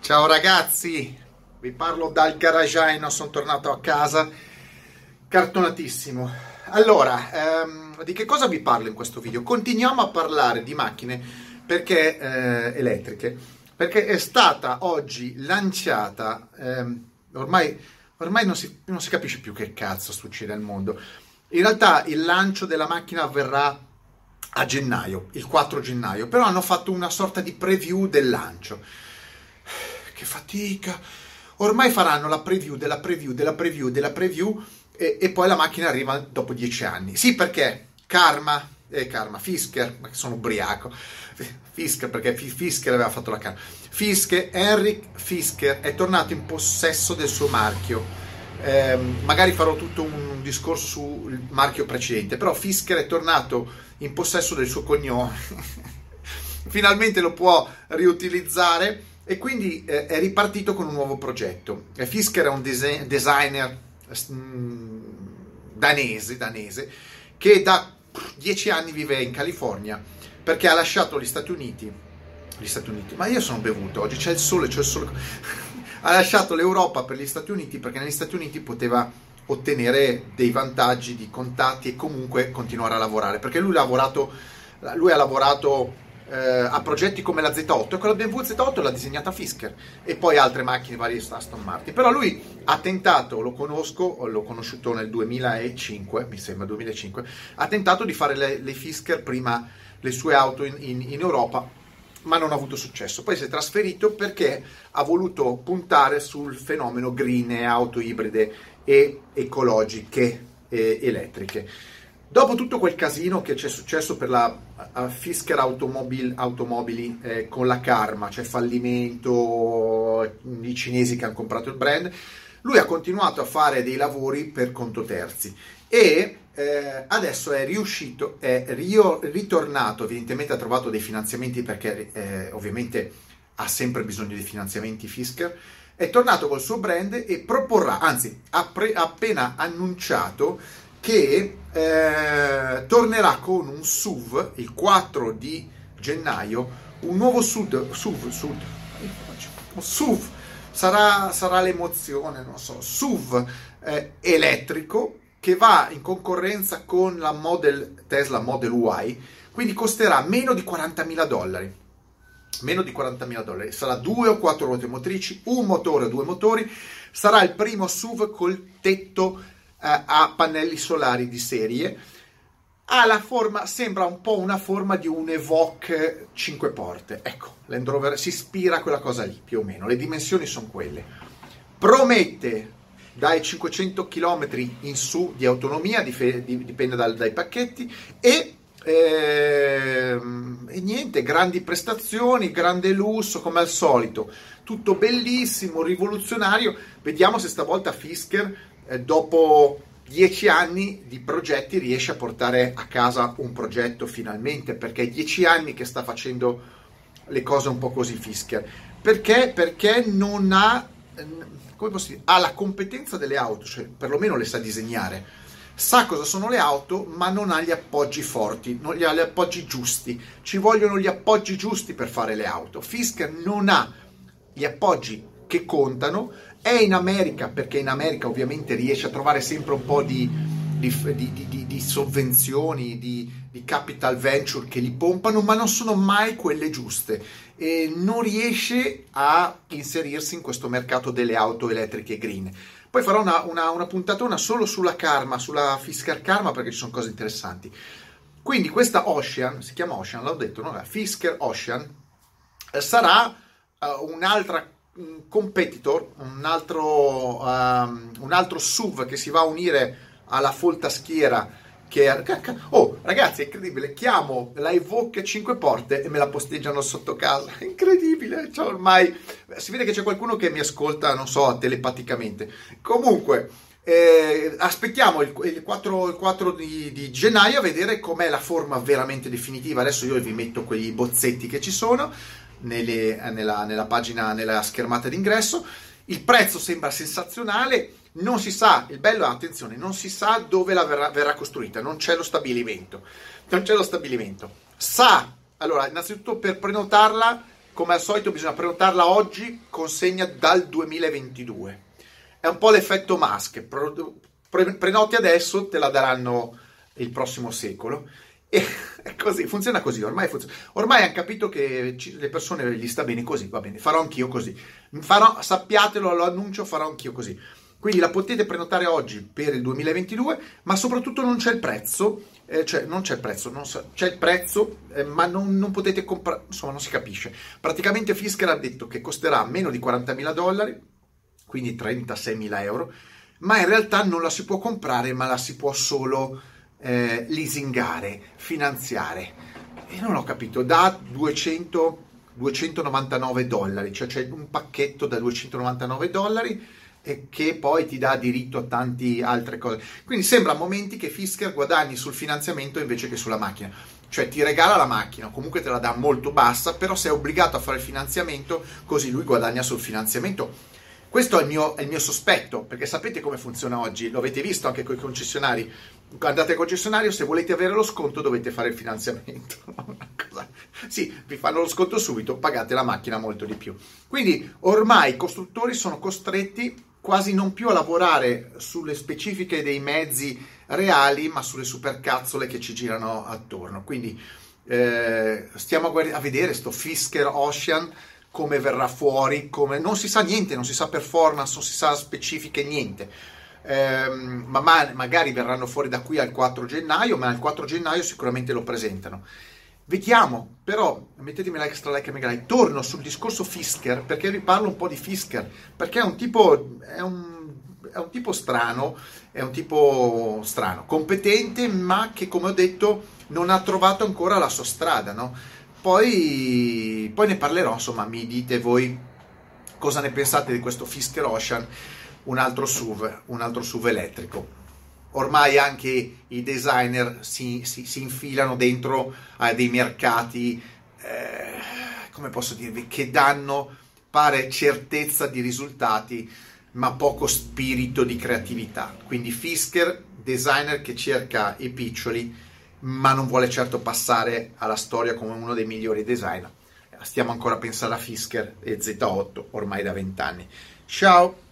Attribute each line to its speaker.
Speaker 1: Ciao ragazzi, vi parlo dal garageino, sono tornato a casa, cartonatissimo. Allora, ehm, di che cosa vi parlo in questo video? Continuiamo a parlare di macchine perché, eh, elettriche, perché è stata oggi lanciata, ehm, ormai, ormai non, si, non si capisce più che cazzo succede al mondo. In realtà il lancio della macchina avverrà a gennaio, il 4 gennaio, però hanno fatto una sorta di preview del lancio che fatica. Ormai faranno la preview della preview della preview della preview e, e poi la macchina arriva dopo dieci anni. Sì, perché Karma, eh, Karma, Fisker, ma sono ubriaco. Fisker, perché Fisker aveva fatto la Karma. Fisker, Henrik Fisker è tornato in possesso del suo marchio. Eh, magari farò tutto un discorso sul marchio precedente, però Fisker è tornato in possesso del suo cognome. Finalmente lo può riutilizzare e quindi eh, è ripartito con un nuovo progetto. Fisker è un dese- designer mm, danese, danese che da dieci anni vive in California perché ha lasciato gli Stati Uniti. Gli Stati Uniti, ma io sono bevuto oggi, c'è il sole, c'è il sole. ha lasciato l'Europa per gli Stati Uniti perché negli Stati Uniti poteva ottenere dei vantaggi di contatti e comunque continuare a lavorare perché lui lavorato, lui ha lavorato eh, a progetti come la Z8 e quella BMW Z8 l'ha disegnata Fisker e poi altre macchine varie Aston Martin però lui ha tentato lo conosco l'ho conosciuto nel 2005 mi sembra 2005 ha tentato di fare le, le Fisker prima le sue auto in, in, in Europa ma non ha avuto successo. Poi si è trasferito perché ha voluto puntare sul fenomeno green auto ibride e ecologiche e elettriche. Dopo tutto quel casino che c'è successo per la Fisker Automobil, Automobili eh, con la Karma, cioè fallimento, i cinesi che hanno comprato il brand, lui ha continuato a fare dei lavori per conto terzi. E eh, adesso è riuscito, è rio, ritornato, evidentemente ha trovato dei finanziamenti perché eh, ovviamente ha sempre bisogno di finanziamenti Fisker, è tornato col suo brand e proporrà, anzi ha, pre, ha appena annunciato che eh, tornerà con un SUV il 4 di gennaio, un nuovo SUV, SUV, SUV, SUV. Sarà, sarà l'emozione, non so, SUV eh, elettrico che va in concorrenza con la Model, Tesla Model Y, quindi costerà meno di 40.000 dollari. Meno di 40.000 dollari, sarà due o quattro ruote motrici, un motore o due motori, sarà il primo SUV col tetto a pannelli solari di serie. Ha la forma, sembra un po' una forma di un Evoque 5 porte. Ecco, Land Rover si ispira a quella cosa lì, più o meno. Le dimensioni sono quelle. Promette dai 500 km in su di autonomia, dipende dai pacchetti, e, eh, e, niente, grandi prestazioni, grande lusso come al solito, tutto bellissimo, rivoluzionario. Vediamo se stavolta Fisker eh, dopo dieci anni di progetti riesce a portare a casa un progetto finalmente, perché è dieci anni che sta facendo le cose un po' così Fisker. Perché? Perché non ha, come posso dire, ha la competenza delle auto, cioè perlomeno le sa disegnare, sa cosa sono le auto, ma non ha gli appoggi forti, non ha gli appoggi giusti. Ci vogliono gli appoggi giusti per fare le auto. Fisker non ha gli appoggi che contano, è in America perché in America ovviamente riesce a trovare sempre un po' di, di, di, di sovvenzioni, di, capital venture che li pompano, ma non sono mai quelle giuste e non riesce a inserirsi in questo mercato delle auto elettriche green. Poi farò una, una, una puntatona solo sulla Karma, sulla Fisker Karma perché ci sono cose interessanti. Quindi questa Ocean, si chiama Ocean, l'ho detto, no? Fisker Ocean, eh, sarà uh, un'altra un competitor, un altro, um, un altro SUV che si va a unire alla folta schiera che oh ragazzi è incredibile chiamo la Evoque 5 porte e me la posteggiano sotto casa. Incredibile cioè, ormai si vede che c'è qualcuno che mi ascolta non so telepaticamente. Comunque eh, aspettiamo il, il, 4, il 4 di, di, gennaio a vedere com'è la forma veramente definitiva. Adesso io vi metto quei bozzetti che ci sono nelle, nella, nella pagina, nella schermata d'ingresso. Il prezzo sembra sensazionale, non si sa, il bello è attenzione, non si sa dove la verrà, verrà costruita, non c'è lo stabilimento. Non c'è lo stabilimento. Sa, allora, innanzitutto per prenotarla come al solito bisogna prenotarla oggi, consegna dal 2022. È un po' l'effetto Musk, prenoti adesso, te la daranno il prossimo secolo. E è così, funziona così, ormai, funziona. ormai hanno capito che le persone gli sta bene così, va bene, farò anch'io così. Farò, sappiatelo, lo annuncio, farò anch'io così. Quindi la potete prenotare oggi per il 2022, ma soprattutto non c'è il prezzo, eh, cioè non c'è il prezzo, so, c'è il prezzo, eh, ma non, non potete comprare, insomma non si capisce. Praticamente Fisker ha detto che costerà meno di 40.000 dollari, quindi 36.000 euro, ma in realtà non la si può comprare, ma la si può solo eh, leasingare, finanziare. E non ho capito, da 200, 299 dollari, cioè c'è un pacchetto da 299 dollari che poi ti dà diritto a tante altre cose. Quindi sembra a momenti che Fisker guadagni sul finanziamento invece che sulla macchina. Cioè ti regala la macchina, comunque te la dà molto bassa, però sei obbligato a fare il finanziamento, così lui guadagna sul finanziamento. Questo è il, mio, è il mio sospetto, perché sapete come funziona oggi, lo avete visto anche con i concessionari. Andate al concessionario, se volete avere lo sconto dovete fare il finanziamento. sì, vi fanno lo sconto subito, pagate la macchina molto di più. Quindi ormai i costruttori sono costretti quasi non più a lavorare sulle specifiche dei mezzi reali, ma sulle supercazzole che ci girano attorno. Quindi eh, stiamo a, guard- a vedere sto Fisker Ocean come verrà fuori, come... non si sa niente, non si sa performance, non si sa specifiche, niente. Eh, ma, ma magari verranno fuori da qui al 4 gennaio, ma al 4 gennaio sicuramente lo presentano. Vediamo, però mettetemi l'extra like e mega like. Torno sul discorso Fisker perché vi parlo un po' di Fisker perché è un tipo, è un, è un tipo strano, è un tipo strano, competente, ma che come ho detto non ha trovato ancora la sua strada, no? Poi, poi ne parlerò, insomma, mi dite voi cosa ne pensate di questo Fisker Ocean, un altro SUV, un altro SUV elettrico ormai anche i designer si, si, si infilano dentro a dei mercati, eh, come posso dirvi, che danno, pare, certezza di risultati, ma poco spirito di creatività. Quindi Fisker, designer che cerca i piccioli, ma non vuole certo passare alla storia come uno dei migliori designer. Stiamo ancora a pensare a Fisker e Z8 ormai da vent'anni. Ciao!